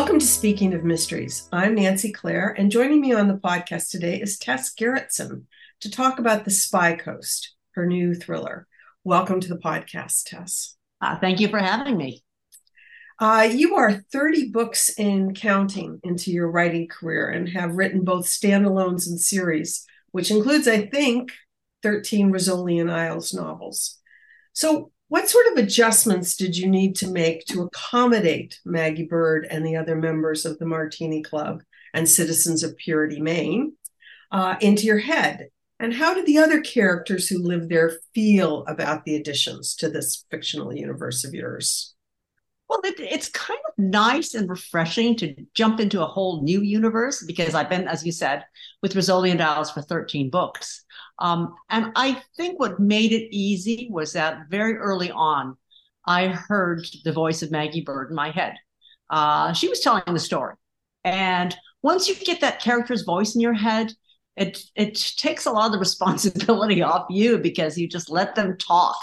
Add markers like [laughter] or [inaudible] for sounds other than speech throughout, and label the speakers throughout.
Speaker 1: Welcome to Speaking of Mysteries. I'm Nancy Clare, and joining me on the podcast today is Tess Gerritsen to talk about The Spy Coast, her new thriller. Welcome to the podcast, Tess.
Speaker 2: Uh, thank you for having me.
Speaker 1: Uh, you are 30 books in counting into your writing career and have written both standalones and series, which includes, I think, 13 Rizzoli and Isles novels. So, what sort of adjustments did you need to make to accommodate Maggie Bird and the other members of the Martini Club and Citizens of Purity, Maine, uh, into your head? And how did the other characters who live there feel about the additions to this fictional universe of yours?
Speaker 2: Well, it, it's kind of nice and refreshing to jump into a whole new universe because I've been, as you said, with Rizzoli and Isles for 13 books. Um, and I think what made it easy was that very early on, I heard the voice of Maggie Bird in my head. Uh, she was telling the story. And once you get that character's voice in your head, it it takes a lot of the [laughs] responsibility off you because you just let them talk.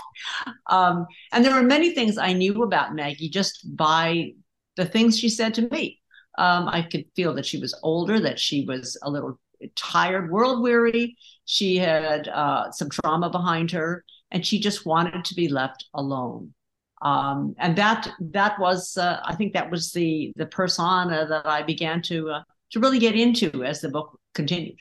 Speaker 2: Um, and there were many things I knew about Maggie just by the things she said to me. Um, I could feel that she was older, that she was a little tired, world weary. She had uh, some trauma behind her, and she just wanted to be left alone. Um, and that that was, uh, I think, that was the the persona that I began to uh, to really get into as the book continued.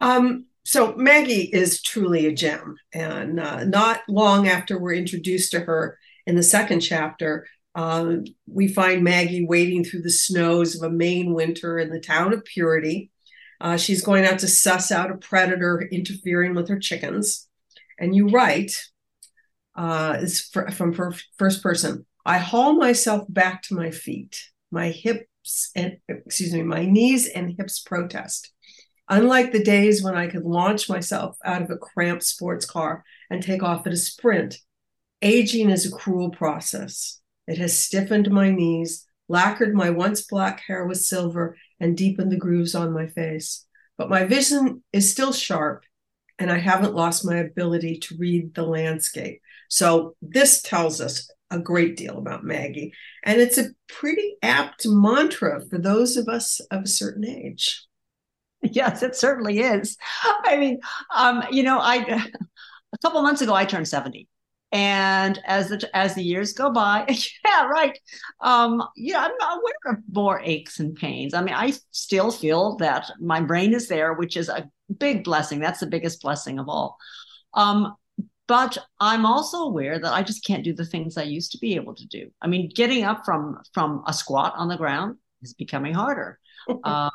Speaker 1: Um, so Maggie is truly a gem, and uh, not long after we're introduced to her in the second chapter, uh, we find Maggie wading through the snows of a Maine winter in the town of Purity. Uh, she's going out to suss out a predator interfering with her chickens. And you write, uh, is from her first person. I haul myself back to my feet. My hips and excuse me, my knees and hips protest. Unlike the days when I could launch myself out of a cramped sports car and take off at a sprint, aging is a cruel process. It has stiffened my knees, lacquered my once black hair with silver, and deepen the grooves on my face. But my vision is still sharp, and I haven't lost my ability to read the landscape. So, this tells us a great deal about Maggie. And it's a pretty apt mantra for those of us of a certain age.
Speaker 2: Yes, it certainly is. I mean, um, you know, I a couple months ago I turned 70. And as the as the years go by, [laughs] yeah, right. Um, yeah, I'm not aware of more aches and pains. I mean, I still feel that my brain is there, which is a big blessing. That's the biggest blessing of all. Um, but I'm also aware that I just can't do the things I used to be able to do. I mean, getting up from from a squat on the ground is becoming harder [laughs] um,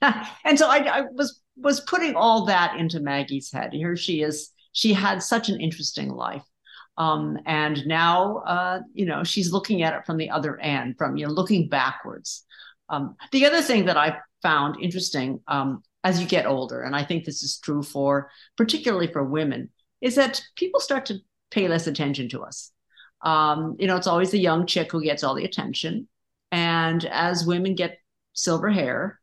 Speaker 2: [laughs] and so I, I, was was putting all that into Maggie's head. Here she is. She had such an interesting life, um, and now uh, you know she's looking at it from the other end, from you know looking backwards. Um, the other thing that I found interesting um, as you get older, and I think this is true for particularly for women, is that people start to pay less attention to us. Um, you know, it's always the young chick who gets all the attention. And as women get silver hair,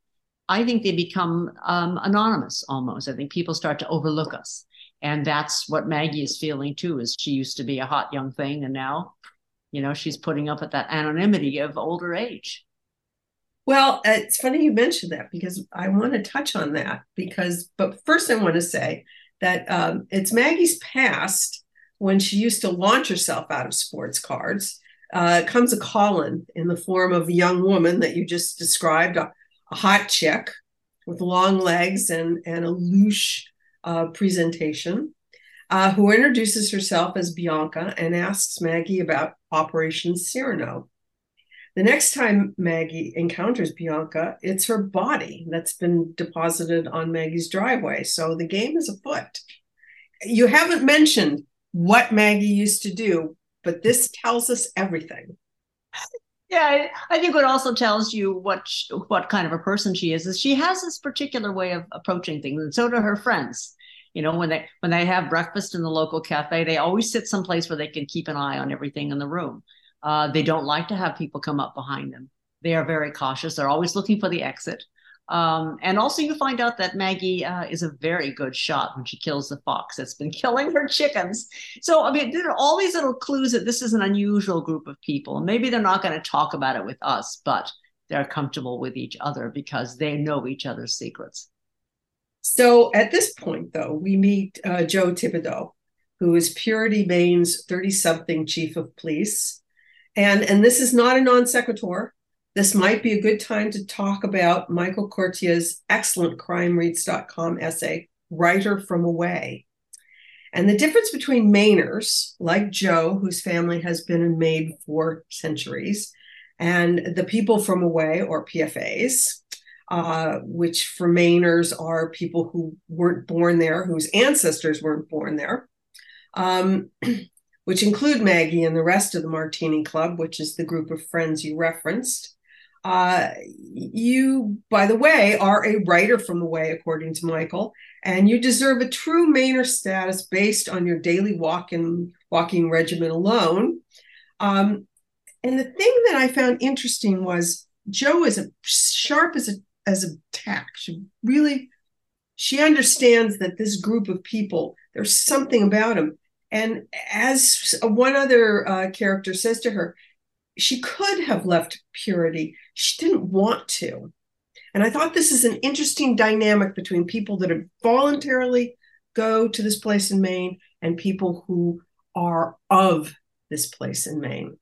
Speaker 2: I think they become um, anonymous almost. I think people start to overlook us. And that's what Maggie is feeling too, is she used to be a hot young thing and now, you know, she's putting up with that anonymity of older age.
Speaker 1: Well, it's funny you mentioned that because I want to touch on that because, but first I want to say that um, it's Maggie's past when she used to launch herself out of sports cards uh, comes a call-in in the form of a young woman that you just described, a, a hot chick with long legs and, and a louche uh, presentation, uh, who introduces herself as Bianca and asks Maggie about Operation Cyrano. The next time Maggie encounters Bianca, it's her body that's been deposited on Maggie's driveway. So the game is afoot. You haven't mentioned what Maggie used to do but this tells us everything.
Speaker 2: Yeah, I think what also tells you what what kind of a person she is is she has this particular way of approaching things, and so do her friends. You know, when they when they have breakfast in the local cafe, they always sit someplace where they can keep an eye on everything in the room. Uh, they don't like to have people come up behind them. They are very cautious. They're always looking for the exit. Um, and also, you find out that Maggie uh, is a very good shot when she kills the fox that's been [laughs] killing her chickens. So, I mean, there are all these little clues that this is an unusual group of people. Maybe they're not going to talk about it with us, but they're comfortable with each other because they know each other's secrets.
Speaker 1: So at this point, though, we meet uh, Joe Thibodeau, who is Purity Maine's 30 something chief of police. And, and this is not a non sequitur. This might be a good time to talk about Michael Koryta's excellent crimereads.com essay, Writer from Away. And the difference between Mainers, like Joe, whose family has been in Maine for centuries, and the people from away, or PFAs, uh, which for Mainers are people who weren't born there, whose ancestors weren't born there, um, [clears throat] which include Maggie and the rest of the Martini Club, which is the group of friends you referenced. Uh, you, by the way, are a writer from the way, according to Michael, and you deserve a true Mainer status based on your daily walk and walking regimen alone. Um, and the thing that I found interesting was Joe is a sharp as a as a tack. She really she understands that this group of people there's something about them. And as one other uh, character says to her, she could have left purity. She didn't want to. And I thought this is an interesting dynamic between people that have voluntarily go to this place in Maine and people who are of this place in Maine.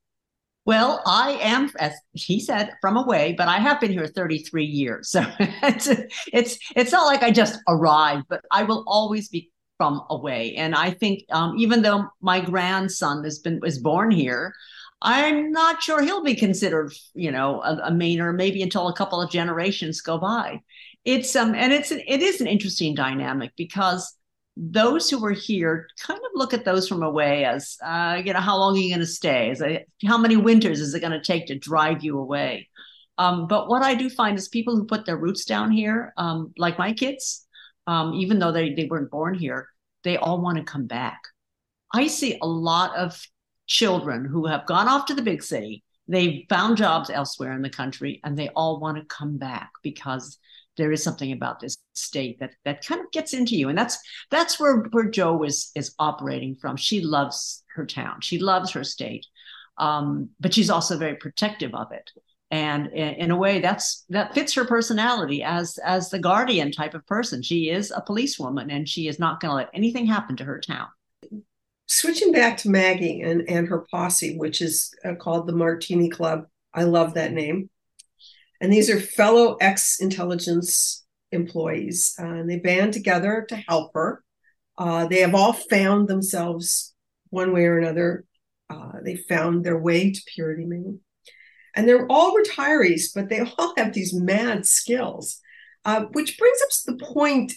Speaker 2: Well, I am, as he said, from away, but I have been here 33 years. So [laughs] it's, it's, it's not like I just arrived, but I will always be from away. And I think um, even though my grandson has been was born here, I'm not sure he'll be considered, you know, a, a Mainer maybe until a couple of generations go by. It's um and it's an, it is an interesting dynamic because those who are here kind of look at those from away as uh, you know how long are you going to stay? Is it, how many winters is it going to take to drive you away? Um, but what i do find is people who put their roots down here um, like my kids um, even though they, they weren't born here they all want to come back. I see a lot of children who have gone off to the big city. They've found jobs elsewhere in the country and they all want to come back because there is something about this state that that kind of gets into you. And that's that's where where joe is is operating from. She loves her town. She loves her state um, but she's also very protective of it. And in, a way that's that fits her personality as as the guardian type of person. She is a policewoman and she is not going to let anything happen to her town
Speaker 1: switching back to Maggie and, and her posse, which is uh, called the Martini Club. I love that name. And these are fellow ex intelligence employees, uh, and they band together to help her. Uh, they have all found themselves one way or another. Uh, they found their way to Purity Maine. And they're all retirees, but they [laughs] all have these mad skills, uh, which brings up the point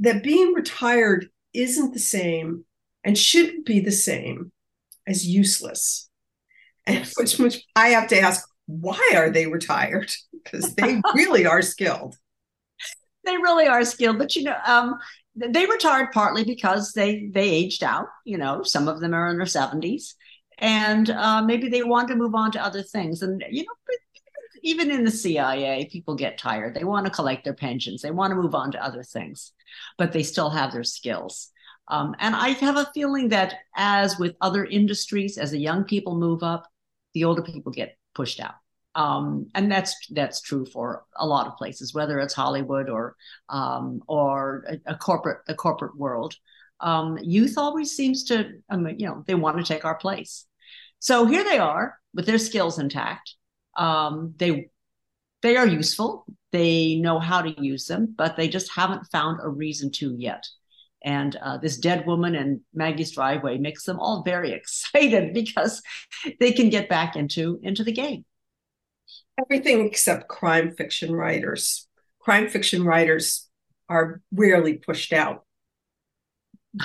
Speaker 1: that being retired isn't the same and shouldn't be the same as useless. And which, which I have to ask, why are they retired? [laughs] Because they [laughs] really are skilled.
Speaker 2: They really are skilled, but you know, um, they retired partly because they they aged out. You know, some of them are in their seventies, and uh, maybe they want to move on to other things. And you know, even in the CIA, people get tired. They want to collect their pensions. They want to move on to other things, but they still have their skills. Um, and I have a feeling that, as with other industries, as the young people move up, the older people get pushed out. Um, and that's that's true for a lot of places, whether it's Hollywood or um, or a, a, corporate a corporate world. Um, youth always seems to, you know, they want to take our place. So here they are with their skills intact. Um, they they are useful. They know how to use them, but they just haven't found a reason to yet. And uh, this dead woman and Maggie's driveway makes them all very [laughs] excited because they can get back into into the game.
Speaker 1: Everything except crime fiction writers. Crime fiction writers are rarely pushed out.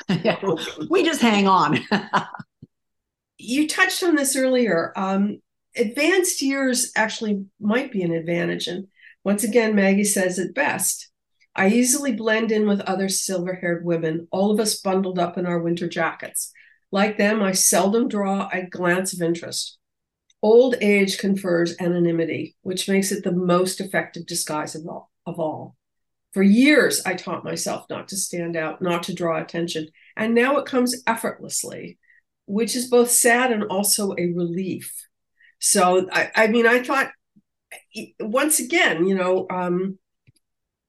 Speaker 1: [laughs]
Speaker 2: we just hang on. [laughs]
Speaker 1: you touched on this earlier. Um, advanced years actually might be an advantage. And once again, Maggie says it best I easily blend in with other silver haired women, all of us bundled up in our winter jackets. Like them, I seldom draw a glance of interest. Old age confers anonymity, which makes it the most effective disguise of all. Of all. For years, I taught myself not to stand out, not to draw attention, and now it comes effortlessly, which is both sad and also a relief. So, I, I mean, I thought once again, you know, um,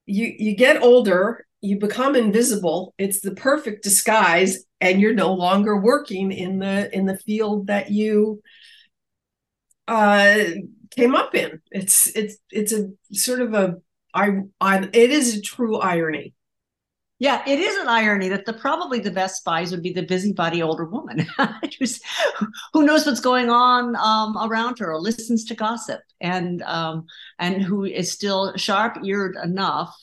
Speaker 1: you you get older, you become invisible. It's the perfect disguise, and you're no longer working in the in the field that you uh, came up in. It's it's it's a sort of a I, I it is a true irony.
Speaker 2: Yeah, it is an irony that the probably the best spies would be the busybody older woman [laughs] who knows what's going on um, around her or listens to gossip and um, and who is still sharp eared enough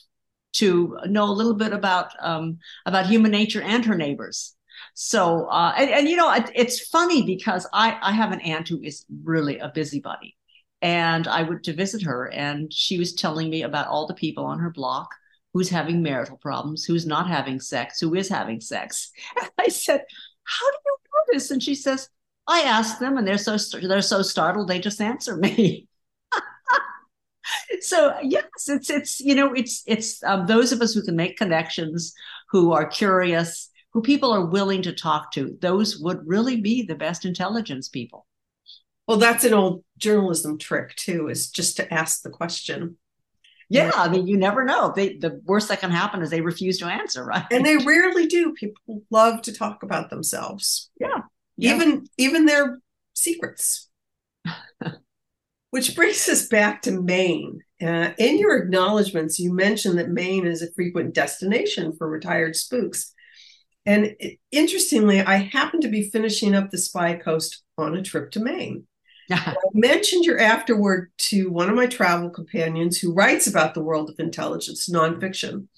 Speaker 2: to know a little bit about um, about human nature and her neighbors. So uh, and, and you know it, it's funny because I I have an aunt who is really a busybody, and I went to visit her and she was telling me about all the people on her block who's having marital problems, who's not having sex, who is having sex. And I said, "How do you know this?" And she says, "I ask them, and they're so they're so startled they just answer me." [laughs] so yes, it's it's you know it's it's um, those of us who can make connections, who are curious, who people are willing to talk to. Those would really be the best intelligence people.
Speaker 1: Well, that's an old journalism trick too, is just to ask the question
Speaker 2: yeah, I mean, you never know. They the worst that can happen is they refuse to answer, [laughs] right?
Speaker 1: And they rarely do. People love to talk about themselves.
Speaker 2: Yeah.
Speaker 1: yeah. Even even their secrets. [laughs] Which brings us back to Maine. Uh, in your acknowledgments, you mentioned that Maine is a frequent destination for retired spooks. And interestingly, I happened to be finishing up the Spy Coast on a trip to Maine. I mentioned your afterword to one of my travel companions who writes about the world of intelligence nonfiction.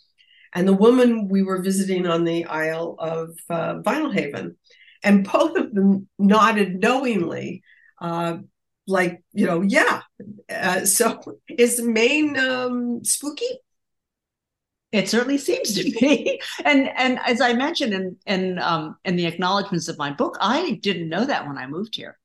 Speaker 1: And the woman we were visiting on the Isle of uh, Vinalhaven. And both of them nodded knowingly, uh, like, you know, yeah. Uh, so is Maine um, spooky?
Speaker 2: It certainly seems to be, [laughs] and and as I mentioned in in um, in the acknowledgments of my book, I didn't know that when I moved here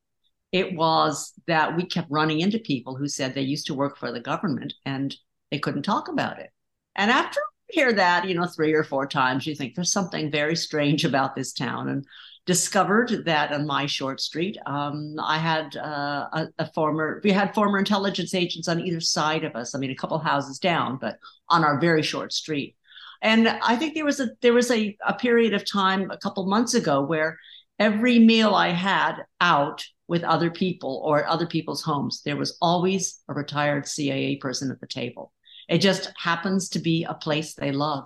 Speaker 2: it was that we kept running into people who said they used to work for the government and they couldn't talk about it. And after you hear that, you know, three or four times, you think there's something very strange about this town. And discovered that on my short street, um, I had uh, a, a, former, we had former intelligence agents on either side of us. I mean, a couple houses down, but on our very short street. And I think there was a there was a, a period of time a couple months ago where every meal I had out with other people or at other people's homes, there was always a retired CIA person at the table. It just happens to be a place they love.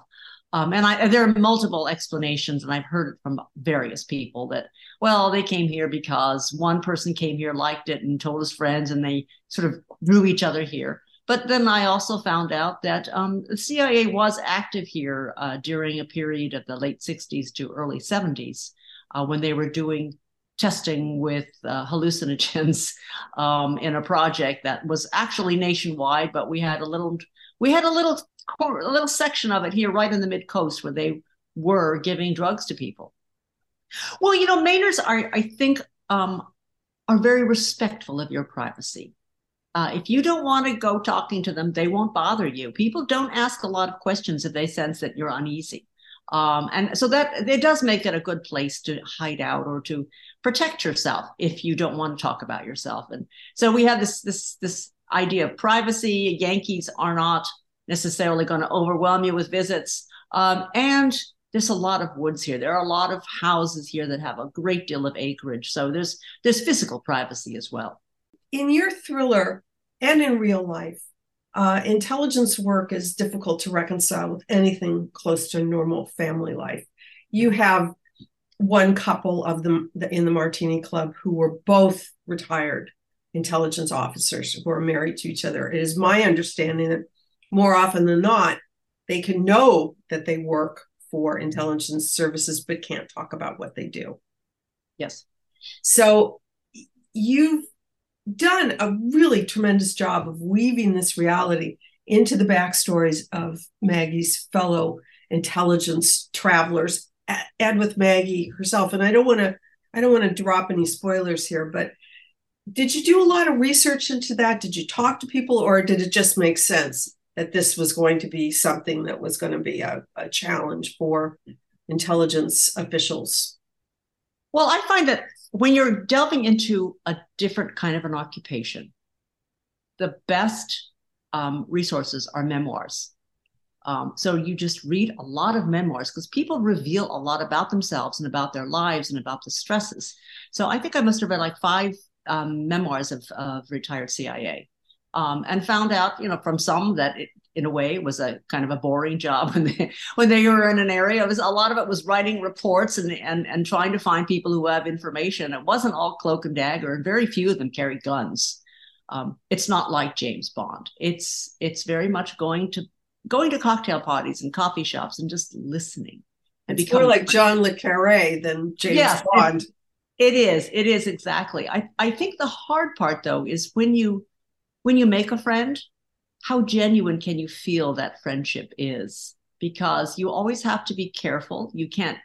Speaker 2: Um, and I, there are multiple explanations, and I've heard it from various people that, well, they came here because one person came here, liked it, and told his friends, and they sort of drew each other here. But then I also found out that um, the CIA was active here uh, during a period of the late 60s to early 70s uh, when they were doing testing with uh, hallucinogens [laughs] um, in a project that was actually nationwide, but we had a little we had a little a little section of it here right in the mid coast where they were giving drugs to people. Well, you know, Mainers are I think um, are very respectful of your privacy. Uh, if you don't want to go talking to them, they won't bother you. People don't ask a lot of questions if they sense that you're uneasy. Um, and so that it does make it a good place to hide out or to protect yourself if you don't want to talk about yourself. And so we have this this this idea of privacy. Yankees are not necessarily going to overwhelm you with visits. Um, and there's a lot of woods here. There are a lot of houses here that have a great deal of acreage. So there's there's physical privacy as well.
Speaker 1: In your thriller and in real life, uh, intelligence work is difficult to reconcile with anything close to normal family life. You have one couple of them in the Martini Club who were both retired intelligence officers who are married to each other. It is my understanding that more often than not, they can know that they work for intelligence services but can't talk about what they do.
Speaker 2: Yes.
Speaker 1: So you've done a really tremendous job of weaving this reality into the backstories of Maggie's fellow intelligence travelers and with Maggie herself. And I don't want to I don't want to drop any spoilers here, but did you do a lot of research into that? Did you talk to people or did it just make sense that this was going to be something that was going to be a, a challenge for intelligence officials?
Speaker 2: Well, I find that when you're delving into a different kind of an occupation, the best um, resources are memoirs. Um, so you just read a lot of memoirs because people reveal a lot about themselves and about their lives and about the stresses. So I think I must have read like five um, memoirs of, of retired CIA. Um, and found out, you know, from some that it, in a way it was a kind of a boring job [laughs] when they when they were in an area. It was a lot of it was writing reports and and and trying to find people who have information. It wasn't all cloak and dagger, and very few of them carried guns. Um, it's not like James Bond. It's it's very much going to going to cocktail parties and coffee shops and just listening.
Speaker 1: And it's more like John le Carre than James yeah, Bond.
Speaker 2: It, it is. It is exactly. I, I think the hard part though is when you when you make a friend, how genuine can you feel that friendship is? Because you always have to be careful. You can't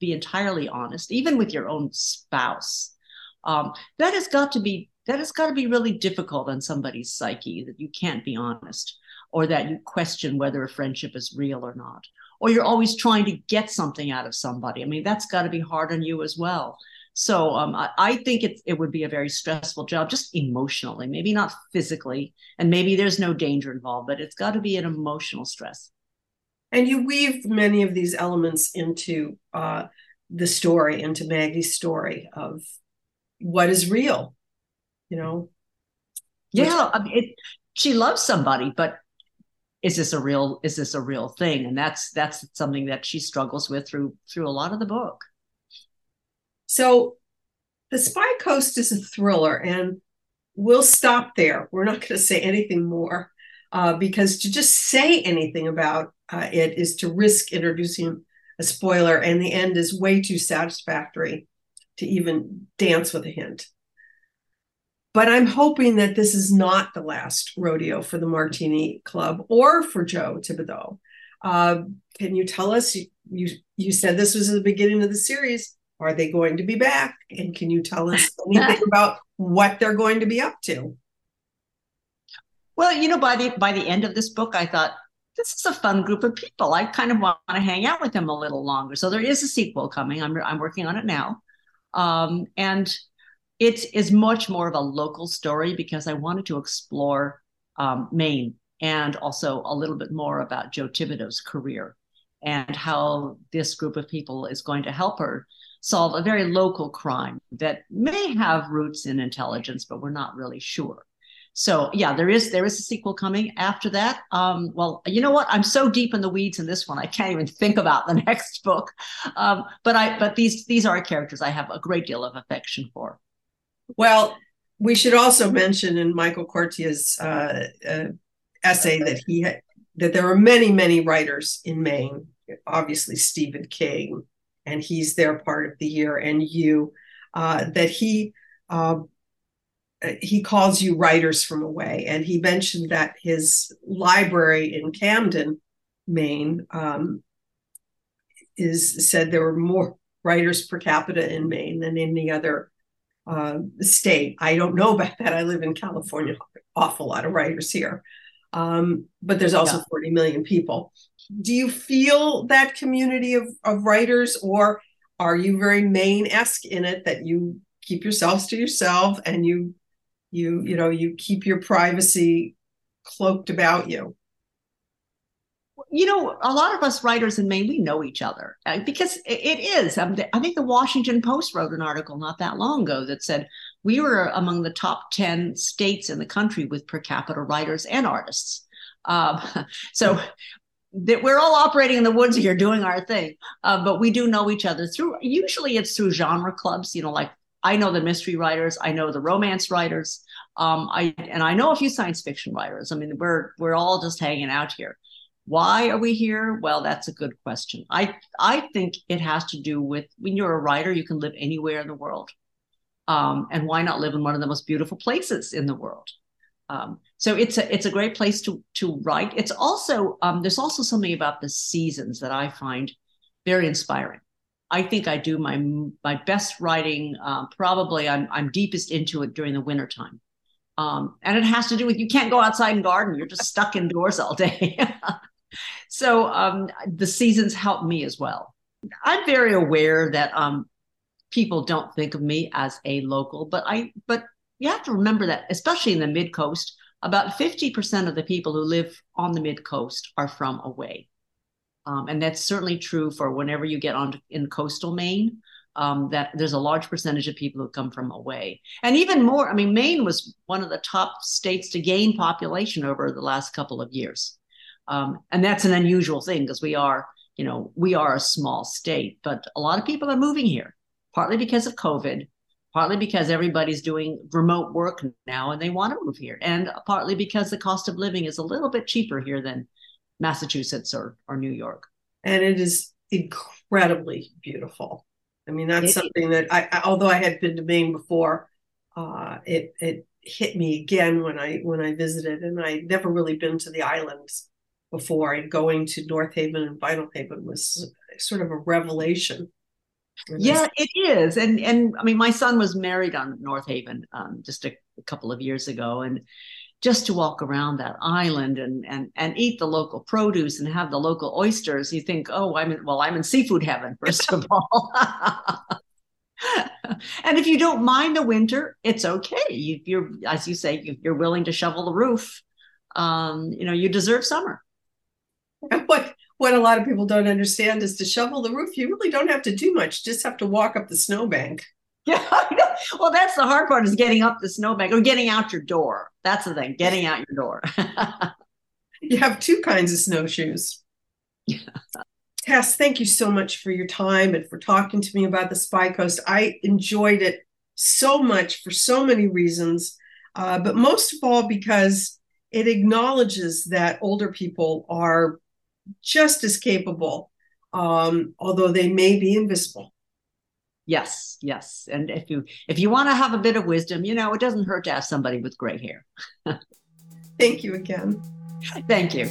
Speaker 2: be entirely honest, even with your own spouse. Um, that has got to be that has got to be really difficult on somebody's psyche that you can't be honest or that you question whether a friendship is real or not or you're always trying to get something out of somebody i mean that's got to be hard on you as well so um, I, I, think it, it would be a very stressful job just emotionally maybe not physically and maybe there's no danger involved but it's got to be an emotional stress.
Speaker 1: And you weave many of these elements into uh, the story into maggie's story of what is real you know?
Speaker 2: Yeah I mean, it, she loves somebody but is this a real is this a real thing? And that's that's something that she struggles with through through a lot of the book
Speaker 1: so the spy coast is a thriller and we'll stop there we're not going to say anything more uh, because to just say anything about uh, it is to risk introducing a spoiler and the end is way too satisfactory to even dance with a hint but I'm hoping that this is not the last rodeo for the Martini Club or for Joe Thibodeau. Uh, can you tell us? You you said this was the beginning of the series. Are they going to be back? And can you tell us anything [laughs] about what they're going to be up to?
Speaker 2: Well, you know, by the by the end of this book, I thought this is a fun group of people. I kind of want to hang out with them a little longer. So there is a sequel coming. I'm I'm working on it now, um, and it is much more of a local story because I wanted to explore um, Maine and also a little bit more about Joe Thibodeau's career and how this group of people is going to help her solve a very local crime that may have roots in intelligence, but we're not really sure. So yeah, there is there is a sequel coming after that. Um, well, you know what? I'm so deep in the weeds in this one, I can't even think about the [laughs] next book. Um, but I but these these are characters I have a great deal of affection for.
Speaker 1: Well, we should also mention in Michael Koryta's uh, uh, essay that he had, that there are many, many writers in Maine. Obviously, Stephen King, and he's there part of the year, and you. Uh, that he uh, he calls you writers from away, and he mentioned that his library in Camden, Maine, um, is said there were more writers per capita in Maine than any other uh, state. I don't know about that. I live in California, awful lot of writers here. Um, but there's also yeah. 40 million people. Do you feel that community of, of writers, or are you very Maine esque in it that you keep yourselves to yourself and you you you know you keep your privacy cloaked about you?
Speaker 2: you know, a lot of us writers in Maine, we know each other uh, because it is. I think the Washington Post wrote an article not that long ago that said we were among the top 10 states in the country with per capita writers and artists. Um, [laughs] so that we're all operating in the woods here doing our thing, uh, but we do know each other through, usually it's through genre clubs, you know, like I know the mystery writers, I know the romance writers, um, I and I know a few science fiction writers. I mean, we're we're all just hanging out here. Why are we here? Well, that's a good question. I I think it has to do with when you're a writer, you can live anywhere in the world, um, and why not live in one of the most beautiful places in the world? Um, so it's a it's a great place to to write. It's also um, there's also something about the seasons that I find very inspiring. I think I do my my best writing. Uh, probably I'm I'm deepest into it during the wintertime. Um, and it has to do with you can't go outside and garden. You're just stuck indoors all day. [laughs] so um, the seasons help me as well. I'm very aware that um, people don't think of me as a local, but I but you have to remember that, especially in the mid coast, about 50% of the people who live on the mid coast are from away. Um, and that's certainly true for whenever you get on in coastal Maine. Um, that there's a large percentage of people who come from away, and even more. I mean, Maine was one of the top states to gain population over the last couple of years, um, and that's an unusual thing because we are, you know, we are a small state, but a lot of people are moving here, partly because of COVID, partly because everybody's doing remote work now and they want to move here, and partly because the cost of living is a little bit cheaper here than Massachusetts or, or New York.
Speaker 1: And it is incredibly beautiful. I mean, that's it, something that I, I, although I had been to Maine before, uh, it it hit me again when I when I visited, and I'd never really been to the islands before. And going to North Haven and Vinalhaven was sort of a revelation
Speaker 2: yeah, it is, and and I mean, my son was married on North Haven um, just a, a, couple of years ago, and just to walk around that island and and and eat the local produce and have the local oysters, you think, oh, I'm in, well, I'm in seafood heaven [laughs] first of all. [laughs] and if you don't mind the winter, it's okay. You, you're, as you say, you're willing to shovel the roof. Um, you know, you deserve summer. [laughs]
Speaker 1: What what a lot of people don't understand is to shovel the roof, you really don't have to do much. Just have to walk up the snowbank. [laughs]
Speaker 2: Yeah, well, that's the hard part is getting up the snowbank or getting out your door. That's the thing, getting out your door. [laughs]
Speaker 1: you have two kinds of snowshoes. Yeah. Tess, thank you so much for your time and for talking to me about the Spy Coast. I enjoyed it so much for so many reasons, uh, but most of all because it acknowledges that older people are just as capable, um, although they may be invisible.
Speaker 2: Yes, yes. And if you if you want to have a bit of wisdom, you know, it doesn't hurt to have somebody with gray hair. [laughs]
Speaker 1: Thank you again.
Speaker 2: Thank you.